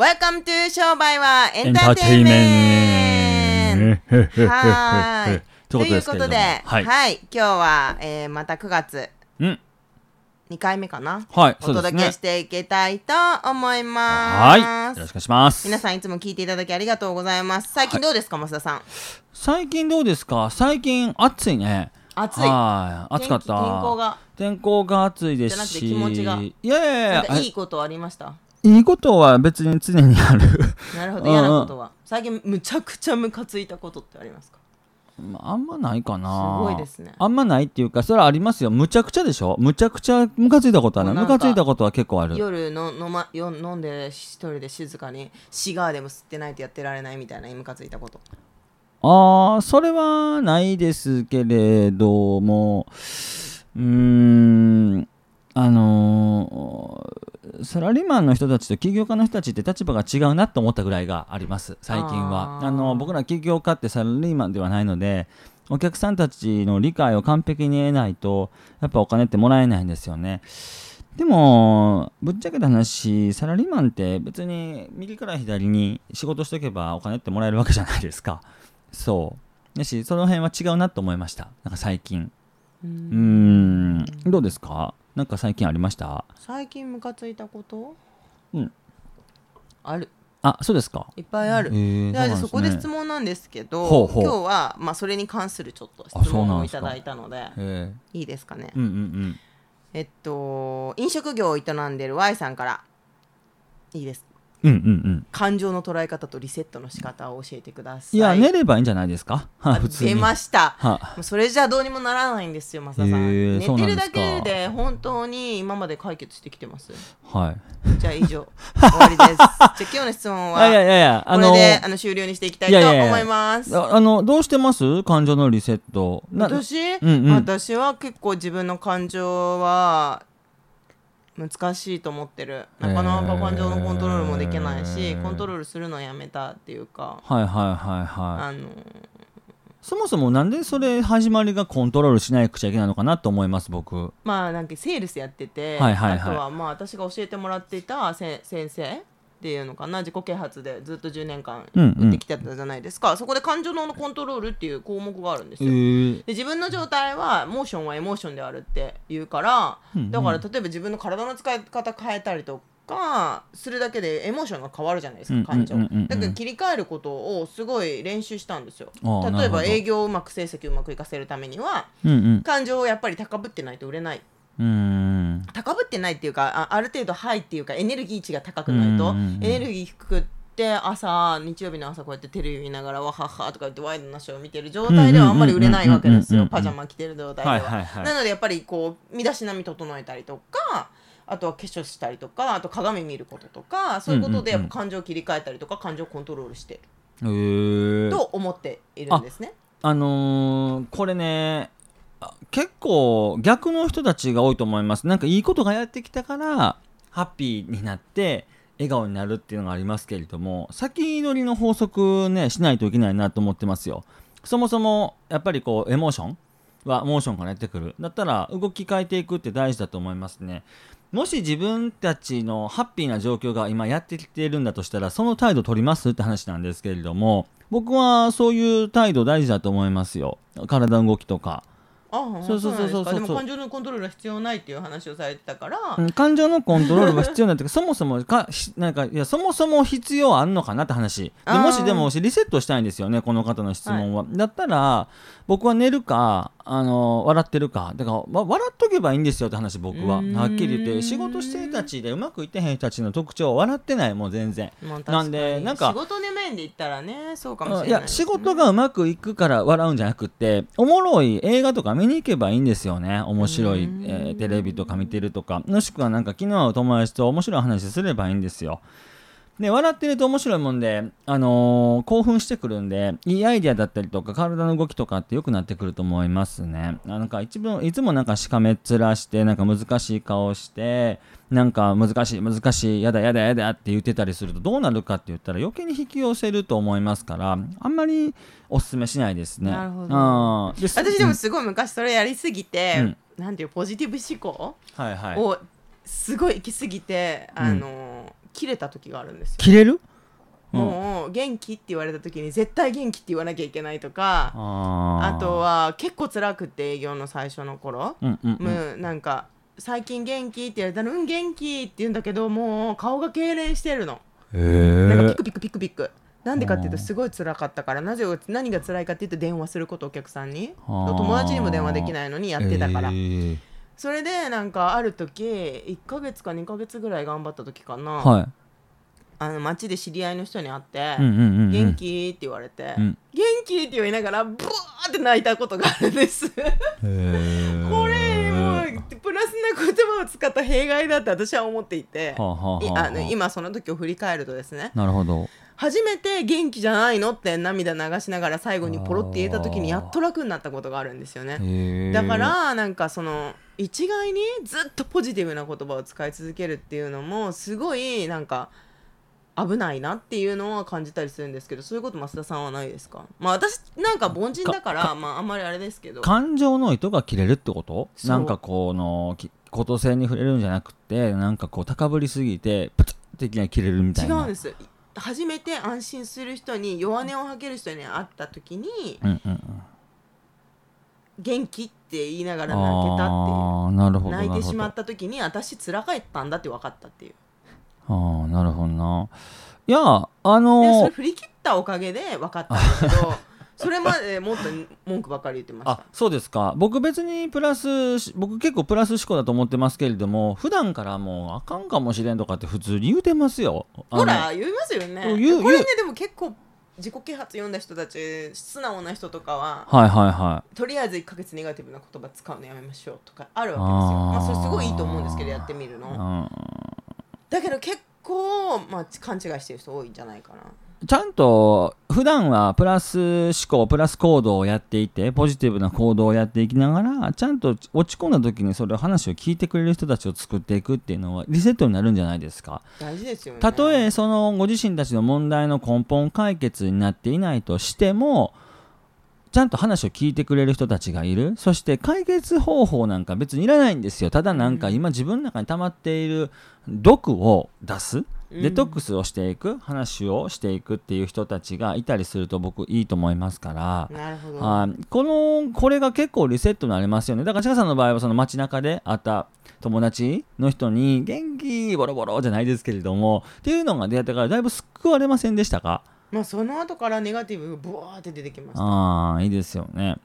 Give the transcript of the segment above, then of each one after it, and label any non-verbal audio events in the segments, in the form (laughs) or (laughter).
Welcome to 商売はエンターテインメントはーい。ということで、はい、はい、今日は、えー、また9月うん、2回目かな、はい、お届けしていきたいと思いはい、ます。よろしくお願いします。皆さんいつも聞いていただきありがとうございます。最近どうですか、増田さん？最近どうですか？最近暑いね。暑い。はい、暑かった。天候が。天候が暑いですし。いやいやいやかいいことありました？いいことは別に常にある。なるほど、嫌なことは。最近むちゃくちゃムカついたことってありますか？まああんまないかな。すごいですねあんまないっていうか、それはありますよ。むちゃくちゃでしょ？むちゃくちゃムカついたことはない。ムカついたことは結構ある。夜の飲,、ま、よ飲んで一人で静かにシガーでも吸ってないとやってられないみたいなムカついたことああ、それはないですけれども、うーん、あのーサラリーマンの人たちと起業家の人たちって立場が違うなと思ったぐらいがあります、最近は。あの僕ら起業家ってサラリーマンではないので、お客さんたちの理解を完璧に得ないと、やっぱお金ってもらえないんですよね。でも、ぶっちゃけた話、サラリーマンって別に右から左に仕事しとけばお金ってもらえるわけじゃないですか。そう。だし、その辺は違うなと思いました。なんか最近。ううーん、どうですか？なんか最近ありました？最近ムカついたこと？うん。ある。あ、そうですか。いっぱいある、えーであじゃあそこで質問なんですけどほうほう。今日は、まあ、それに関するちょっとあ質問をいただいたのでえいいですかね、ー、うんうんうん。えっと飲食業を営んでる Y さんから。いいですうんうんうん。感情の捉え方とリセットの仕方を教えてくださいいや、寝ればいいんじゃないですか？は (laughs) あ普通に。出ましたはそれじゃどうにもならないんですよ、増田さん。へー寝てるだそうなんですかけで本当に今まで解決してきてます。はい。じゃあ以上、終わりです。(laughs) じゃあ今日の質問いやいやはいやいや、あのこれであの終了にしていきたいといやいやいや思います。ああの、どうしてます？感情のリセット。な私、うんうん私は結構自分の感情は難しいと思ってる。なかなか感情のコントロールもできないし、えーコントロールするのやめたっていうか、はいはいはいはい。あのそもそもなんでそれ始まりがコントロールしなくちゃいけないのかなと思います、僕。まあなんかセールスやってて、はいはいはいあとはまあ私が教えてもらっていたせ先生っていうのかな自己啓発でずっと10年間うんうん。売ってきてたじゃないですか、そこで感情のコントロールっていう項目があるんですえよ。ー、で自分の状態はモーションはエモーションであるって言うから、うんうん。だから例えば自分の体の使い方変えたりとかするだけでエモーションが変わるじゃないですか感情うんうんうんうん。うんだから切り替えることをすごい練習したんですよ。例えば営業をうまく成績をうまくいかせるためにはうんうん。感情をやっぱり高ぶってないと売れない。高ぶってないっていうかあある程度ハイっていうかエネルギー値が高くないと、エネルギー低くって朝日曜日の朝こうやってテレビ見ながらわははとか言ってワイドなショーを見てる状態ではあんまり売れないわけですよ。パジャマ着てる状態では,、なのでやっぱりこう身だしなみ整えたりとかあとは化粧したりとかあと鏡見ることとかそういうことでやっぱ感情を切り替えたりとか感情をコントロールしてえー。ると思っているんですね。あのーこれねあ結構逆の人たちが多いと思います。なんかいいことがやってきたからハッピーになって笑顔になるっていうのがありますけれども先取りの法則ねしないといけないなと思ってますよ。そもそもやっぱりこうエモーションはモーションからやってくる。だったら動き変えていくって大事だと思いますね。もし自分たちのハッピーな状況が今やってきているんだとしたらその態度取りますって話なんですけれども僕はそういう態度大事だと思いますよ。体の動きとか。ああそうそうそうそう。そうでも感情のコントロールは必要ないっていう話をされてたから、うん感情のコントロールは必要なんだけどそもそもかしなんかいやそもそも必要あんのかなって話。でもしでもリセットしたいんですよねこの方の質問は、だったら僕は寝るかあの笑ってるか。だからわ笑っとけばいいんですよって話僕は。はっきり言って。仕事してる人たちでうまくいってへん人たちの特徴は笑ってないもう全然。なんでなんか仕事の面で言ったらねそうかもしれないいや仕事がうまくいくから笑うんじゃなくっておもろい映画とか見に行けばいいんですよね。面白い、うん。えーテレビとか見てるとか。もしくはなんか昨日会う友達と面白い話すればいいんですよで笑ってると面白いもんで、あのー興奮してくるんでいいアイデアだったりとか体の動きとかって良くなってくると思いますね。あなんか一分いつもなんかしかめっ面してなんか難しい顔してなんか難しい難しいやだやだやだって言ってたりするとどうなるかって言ったら余計に引き寄せると思いますからあんまりおすすめしないですね。なるほど。うんで私でもすごい昔それやりすぎて、うん。なんていうポジティブ思考はいはい。をすごい行き過ぎて、あの切れた時があるんですよ。切れる？うん。もう元気って言われた時に絶対元気って言わなきゃいけないとかああとはは結構辛くって営業の最初の頃、うんうんうん。なんか最近元気って言われたらうん元気って言うんだけどもう顔が痙攣してるの。なんかピクピクピクピクなんでかっていうとすごい辛かったからなぜ何が辛いかっていうと電話することお客さんに。友達にも電話できないのにやってたから。へえそれでなんかある時1ヶ月か2ヶ月ぐらい頑張った時かな、はい。あの街で知り合いの人に会ってうんうんうんうん。元気って言われて、うん。元気って言いながらブワーって泣いたことがあるんです。へえこれもうプラスな言葉を使った弊害だって私は思っていて。はあはあはあはあ。いあの今その時を振り返るとですね。なるほど初めて元気じゃないのって涙流しながら最後にポロって言えた時にやっと楽になったことがあるんですよね。だからなんかその一概にずっとポジティブな言葉を使い続けるっていうのもすごいなんか危ないなっていうのは感じたりするんですけどそういうこと増田さんはないですか？まあ私なんか凡人だからまああんまりあれですけど。感情の糸が切れるってこと？なんかこのきこと性に触れるんじゃなくてなんかこう高ぶりすぎてプツッていきなり切れるみたいな。違うんです初めて安心する人に弱音を吐ける人に会った時にうんうんうん。元気って言いながら泣けたって。いう泣いてしまった時に私辛かったんだって分かったっていう。ああなるほどな。いやあでそのれ振り切ったおかげで分かったんだけどそれまでもっと文句ばかり言ってました。あそうですか。僕別にプラスし僕結構プラス思考だと思ってますけれども普段からもうあかんかもしれんとかって普通に言うてますよ。ほら言いますよね。これねでも結構自己啓発読んだ人たち素直な人とかははいはいはい。とりあえず1ヶ月ネガティブな言葉使うのやめましょうとかあるわけですよ。まあそれすごいいいと思うんですけどやってみるの。うん。だけど結構、まあ、勘違いしてる人多いんじゃないかなちゃんと普段はプラス思考プラス行動をやっていてポジティブな行動をやっていきながらちゃんと落ち込んだ時にそれを話を聞いてくれる人たちを作っていくっていうのはリセットになるんじゃないですか。大事ですよね。たとえそのご自身たちの問題の根本解決になっていないとしてもちゃんと話を聞いてくれる人たちがいる。そして解決方法なんか別にいらないんですよ。ただなんかうん今自分の中に溜まっている毒を出す。うんデトックスをしていく話をしていくっていう人たちがいたりすると僕いいと思いますから。なるほど。はい。このこれが結構リセットになりますよね。だからちかさんの場合はその街中で会った友達の人に元気ボロボロじゃないですけれどもっていうのが出会ってからだいぶ救われませんでしたか？まあその後からネガティブがブワーって出てきましたああいいですよね。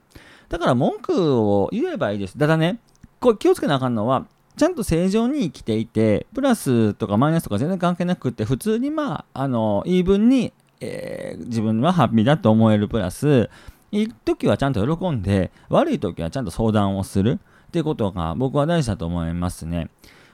だから文句を言えばいいです。ただねこれ気をつけなあかんのはちゃんと正常に生きていてプラスとかマイナスとか全然関係なくって普通にまああのイーブンに、えー自分はハッピーだと思えるプラスいい時はちゃんと喜んで悪い時はちゃんと相談をする。っていうことが僕は大事だと思いますね。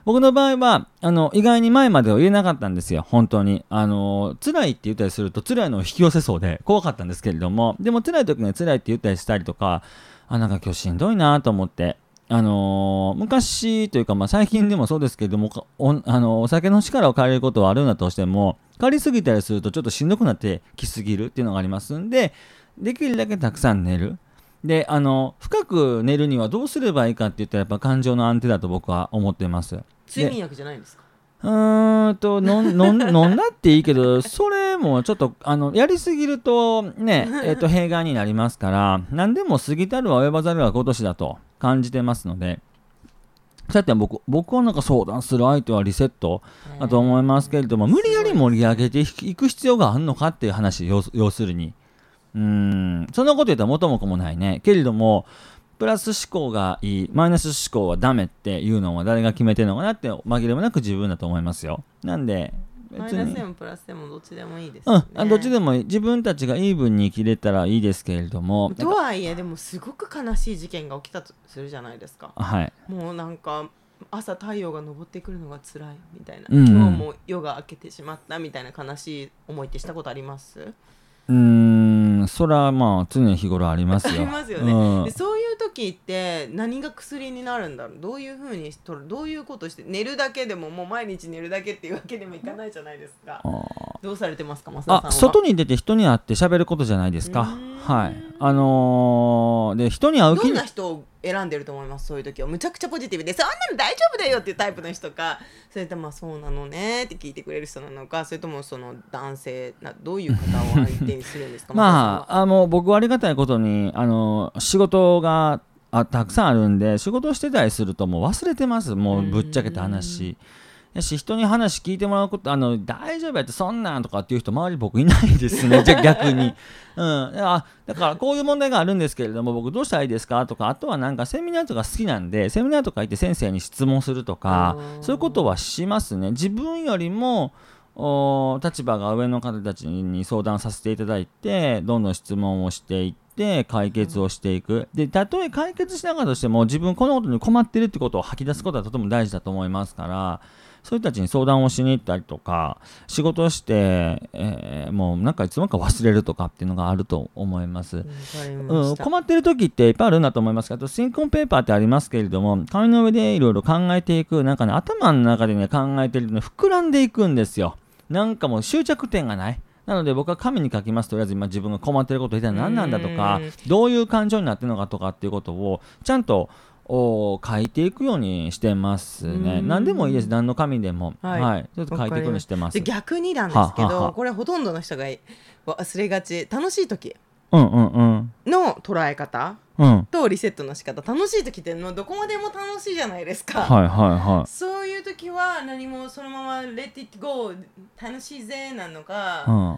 僕の場合はあの意外に前までは言えなかったんですよ。本当に。あの辛いって言ったりすると辛いのを引き寄せそうで怖かったんですけれども。でも辛い時には辛いって言ったりしたりとかあなんか今日しんどいなと思ってあのー昔というか、まあ、最近でもそうですけれどもかおあのお酒の力を借りることはあるんだとしても借りすぎたりするとちょっとしんどくなってきすぎるっていうのがありますんでできるだけたくさん寝る。であの深く寝るにはどうすればいいかって言ったらやっぱ感情の安定だと僕は思ってます。睡眠薬じゃないんですか？うーんと (laughs) 飲んだっていいけどそれもちょっとあのやりすぎるとね、えっと (laughs) 弊害になりますから何でも過ぎたるは及ばざるは今年だと感じてますのでそうやって僕僕はなんか相談する相手はリセットだと思いますけれども無理やり盛り上げていく必要があるのかっていう話要す要するに。うーん。そんなこと言ったら元も子もないね。けれどもプラス思考がいい。マイナス思考はダメっていうのは誰が決めてるのかなって紛れもなく自分だと思いますよ。なんでマイナスでもプラスでもどっちでもいいですよね、うん。あどっちでもいい。自分たちがイーブンに生きれたらいいですけれども。とはいえでもすごく悲しい事件が起きたとするじゃないですか。はい。もうなんか朝太陽が昇ってくるのが辛いみたいな、うん。うん今日も夜が明けてしまったみたいな悲しい思いってしたことあります？うーん。それはまあ常日頃ありますよ。ありますよね、うん。でそういう時って何が薬になるんだろう？どういうふうにとる？どういうことして？寝るだけでももう毎日寝るだけっていうわけでもいかないじゃないですか。どうされてますか？増田さんは。あ外に出て人に会って喋ることじゃないですか？はい。あのーで人に会うどんな人を選んでると思います？そういう時は。むちゃくちゃポジティブでそんなの大丈夫だよっていうタイプの人か。それともまあそうなのねって聞いてくれる人なのか？それともその男性などういう方を相手にするんですか？(laughs) まああの僕はありがたいことにあの仕事があたくさんあるんで仕事をしてたりするともう忘れてます。もうぶっちゃけた話。やし人に話聞いてもらうことあの大丈夫やってそんなんとかっていう人周り僕いないですね。(laughs) じゃあ逆に、うん、あだからこういう問題があるんですけれども僕どうしたらいいですか？とかあとはなんかセミナーとか好きなんでセミナーとか行って先生に質問するとかうんそういうことはしますね。自分よりもお立場が上の方たちに相談させていただいてどんどん質問をしていって解決をしていくでたとえ解決しなかったとしても自分このことに困ってるってことを吐き出すことはとても大事だと思いますからそういう人たちに相談をしに行ったりとか仕事をして、えーもうなんかいつの間にか忘れるとかっていうのがあると思います。うん、困ってる時っていっぱいあるんだと思いますけど、シンコンペーパーってありますけれども、紙の上でいろいろ考えていく、なんかね、頭の中でね、考えてるとね、膨らんでいくんですよ。なんかもう終着点がない。なので僕は紙に書きますとりあえず今自分が困ってること一体何なんだとかうんどういう感情になってるのかとかっていうことをちゃんとお書いていくようにしてますね。うん何でもいいです。何の紙でも。ははいい。ちょっと書いていくようにしてますで。逆になんですけどこれほとんどの人が忘れがち楽しい時うんうんうん。の捉え方うん。とリセットの仕方。楽しい時ってのどこまでも楽しいじゃないですか、はいはいはい。そういう時は何もそのまま「Let it go」楽しいぜなのか、うん。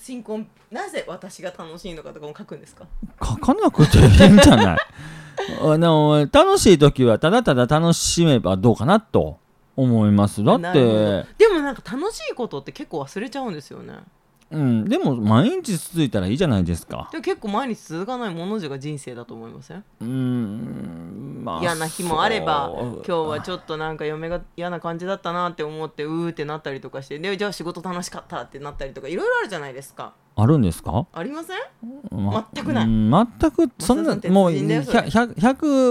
新婚なぜ私が楽しいのかとかも書くんですか？書かなくていいんじゃない？(laughs) あの楽しい時はただただ楽しめばどうかなと思います。だって。でもなんか楽しいことって結構忘れちゃうんですよねうん。でも毎日続いたらいいじゃないですか。でも結構毎日続かないものじゃが人生だと思いません？うーんまあ嫌な日もあれば今日はちょっとなんか嫁が嫌な感じだったなって思ってうーってなったりとかしてでじゃあ仕事楽しかったってなったりとかいろいろあるじゃないですか。あるんですか？ありません？ま全くない。うん全くそんなもう人だよそれ。100%,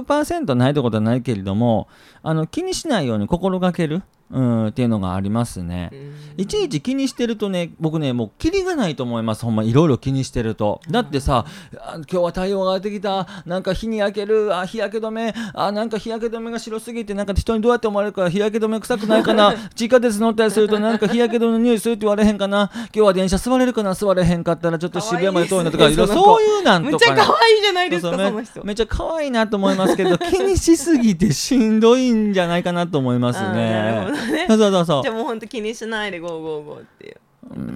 100%ないってことはないけれどもあの気にしないように心がける、うん、っていうのがありますね。うんいちいち気にしてるとね僕ねもうキリがないと思います。ほんまいろいろ気にしてると。だってさあ今日は太陽が出てきた。なんか日に焼ける。あ日焼け止め。あなんか日焼け止めが白すぎてなんか人にどうやって思われるか。日焼け止め臭くないかな。(laughs) 地下鉄乗ったりするとなんか日焼け止めの匂いするって言われへんかな。今日は電車座れるかな。座れへんかったらちょっと渋谷まで遠いなとか。いろいろそういうなんむっちゃとかね可愛いじゃないですかその人。めめっちゃ可愛いなと思いますけど気にしすぎてしんどいんじゃないかなと思いますね。どね。そうそうそうそう。じゃあもう本当気にしないでゴーゴーゴーっていう。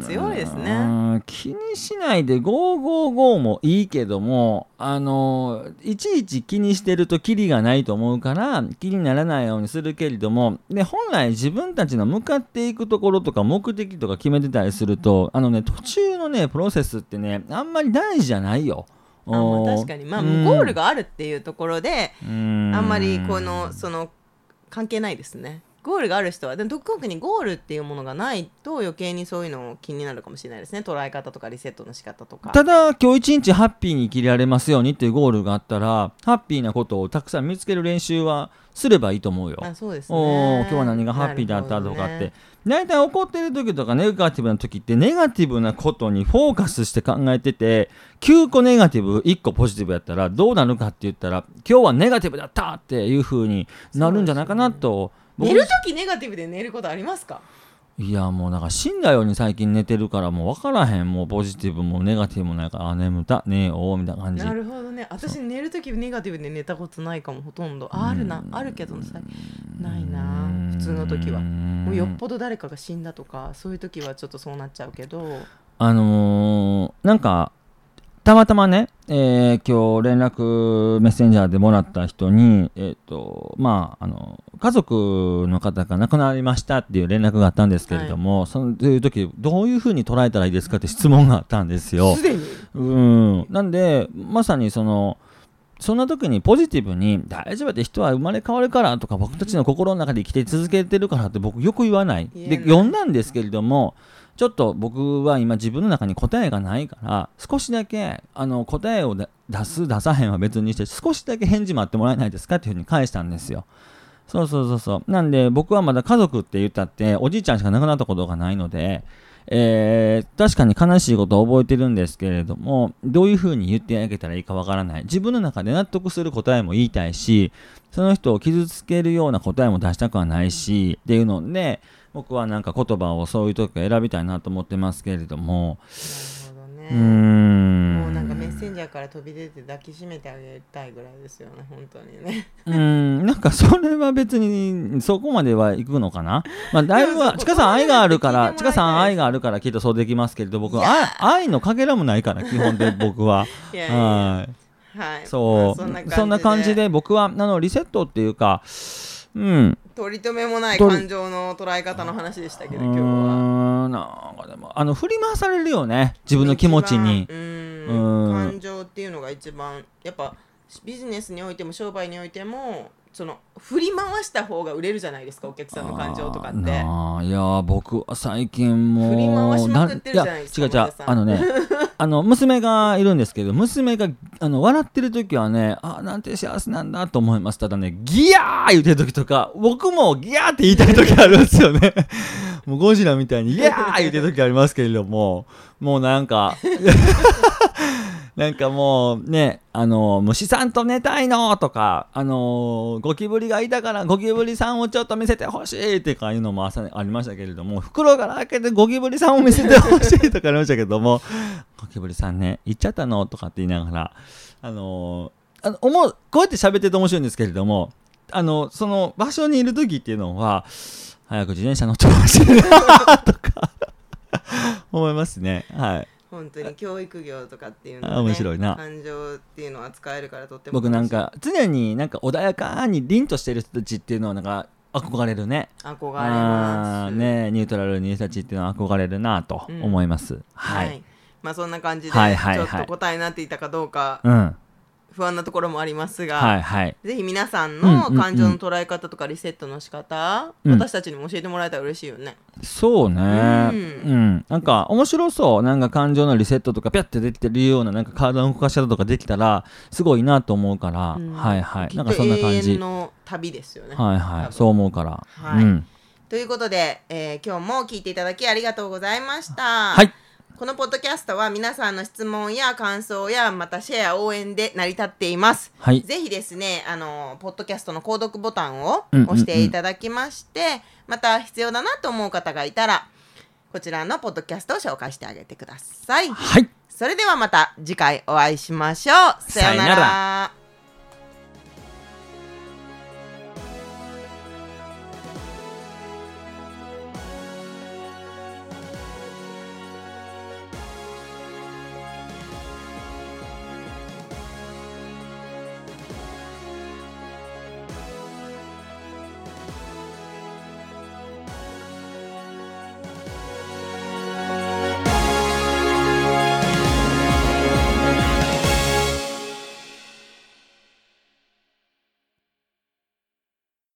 強いですうね。ん気にしないで555もいいけどもあのいちいち気にしてるとキリがないと思うから気にならないようにするけれどもで本来自分たちの向かっていくところとか目的とか決めてたりするとあのね途中のねプロセスってねあんまり大事じゃないよ。あ確かに。まあうん。ゴールがあるっていうところでうん。あんまりこのその関係ないですねゴールがある人はでも特にゴールっていうものがないと余計にそういうの気になるかもしれないですね。捉え方とかリセットの仕方とか。ただ今日一日ハッピーに生きられますようにっていうゴールがあったらハッピーなことをたくさん見つける練習はすればいいと思うよ。あそうですね。おー今日は何がハッピーだったとかって、大体怒ってる時とかネガティブな時ってネガティブなことにフォーカスして考えてて9個ネガティブ1個ポジティブやったらどうなるかって言ったら今日はネガティブだったっていう風になるんじゃないかなと、僕寝る時ネガティブで寝ることありますか？いやもうなんか死んだように最近寝てるからもう分からへん。もうポジティブもネガティブもないからあ眠たねえおーみたいな感じ。なるほどね。私寝る時ネガティブで寝たことないかもほとんど。ああるな。あるけどさないな。普通の時は。もうよっぽど誰かが死んだとかそういう時はちょっとそうなっちゃうけど。あのーなんかたまたまね、えー今日連絡メッセンジャーでもらった人に、えっ、と、まあ、あの、家族の方が亡くなりましたっていう連絡があったんですけれども、そのそういう時、どういうふうに捉えたらいいですかって質問があったんですよ。(laughs) すでにうん。なんで、まさにその、そんな時にポジティブに大丈夫だって人は生まれ変わるからとか僕たちの心の中で生きて続けてるからって僕よく言わない。で、読んだんですけれども、ちょっと僕は今自分の中に答えがないから少しだけあの答えを出す出さへんは別にして少しだけ返事待ってもらえないですかっていうふうに返したんですよそうそうそうそうなんで僕はまだ家族って言ったっておじいちゃんしか亡くなったことがないのでえー、確かに悲しいことを覚えてるんですけれども、どういうふうに言ってあげたらいいかわからない。自分の中で納得する答えも言いたいし、その人を傷つけるような答えも出したくはないし、っていうので、僕はなんか言葉をそういう時は選びたいなと思ってますけれども、なるほどね。うーん。もうなんかメッセンジャーから飛び出て抱きしめてあげたいぐらいですよね本当にね。うーん、なんかそれは別にそこまでは行くのかな。まあ、だいぶは、ちかさん愛があるから、ちかさん愛があるからきっとそうできますけれど、僕は愛愛のかけらもないから、(laughs) 基本で僕は。いやいやはい。はい。そう、まあそんな感じで僕はあのリセットっていうか、うん、取り留めもない感情の捉え方の話でしたけうど今日はなんかでもあの振り回されるよね自分の気持ちに。感情っていうのが一番やっぱビジネスにおいても商売においてもその振り回した方が売れるじゃないですかお客さんの感情とかって。いやー僕は最近もう振り回しまくってるじゃないですかや違う違うあのね (laughs) あの娘がいるんですけど娘があの笑ってる時はねあなんて幸せなんだと思います。ただねギヤー言ってる時とか僕もギヤーって言いたい時あるんですよね。(laughs) もうゴジラみたいにギヤー言ってる時ありますけれどももうなんか (laughs) なんかもうね、あの虫さんと寝たいのとか、あのゴキブリがいたからゴキブリさんをちょっと見せてほしいってかいうのも朝ありましたけれども、袋から開けてゴキブリさんを見せてほしいとかありましたけども、ゴキブリさんね、行っちゃったのとかって言いながら、あのあの思う、こうやって喋ってて面白いんですけれども、あの、その場所にいる時っていうのは、早く自転車乗ってほしいなとか思いますね。はい。本当に教育業とかっていうのは、あね、面白いな感情っていうのは使えるからとっても僕なんか常になんか穏やかに凛としてる人たちっていうのはなんか憧れるね。憧れあますーねニュートラルにいる人たちっていうのは憧れるなと思います。はい。まあそんな感じで、はいはいはいちょっと答えになっていたかどうかうん。不安なところもありますが、はいはい。ぜひ皆さんうんの感情の捉え方とかリセットの仕方、うん私たちにも教えてもらえたら嬉しいよね。そうね。ううんん。なんか面白そう。なんか感情のリセットとかピャってできてるようななんか体の動かし方とかできたらすごいなと思うから、うんはいはい。なんかそんな感じ。の旅ですよね。はいはい。そう思うから。はいうん。ということで、えー今日も聞いていただきありがとうございました。はい。このポッドキャストは皆さんの質問や感想やまたシェア応援で成り立っています。はい。ぜひですね、あの、ポッドキャストの購読ボタンをうんうんうん押していただきまして、また必要だなと思う方がいたら、こちらのポッドキャストを紹介してあげてください。はい。それではまた次回お会いしましょう。さようなら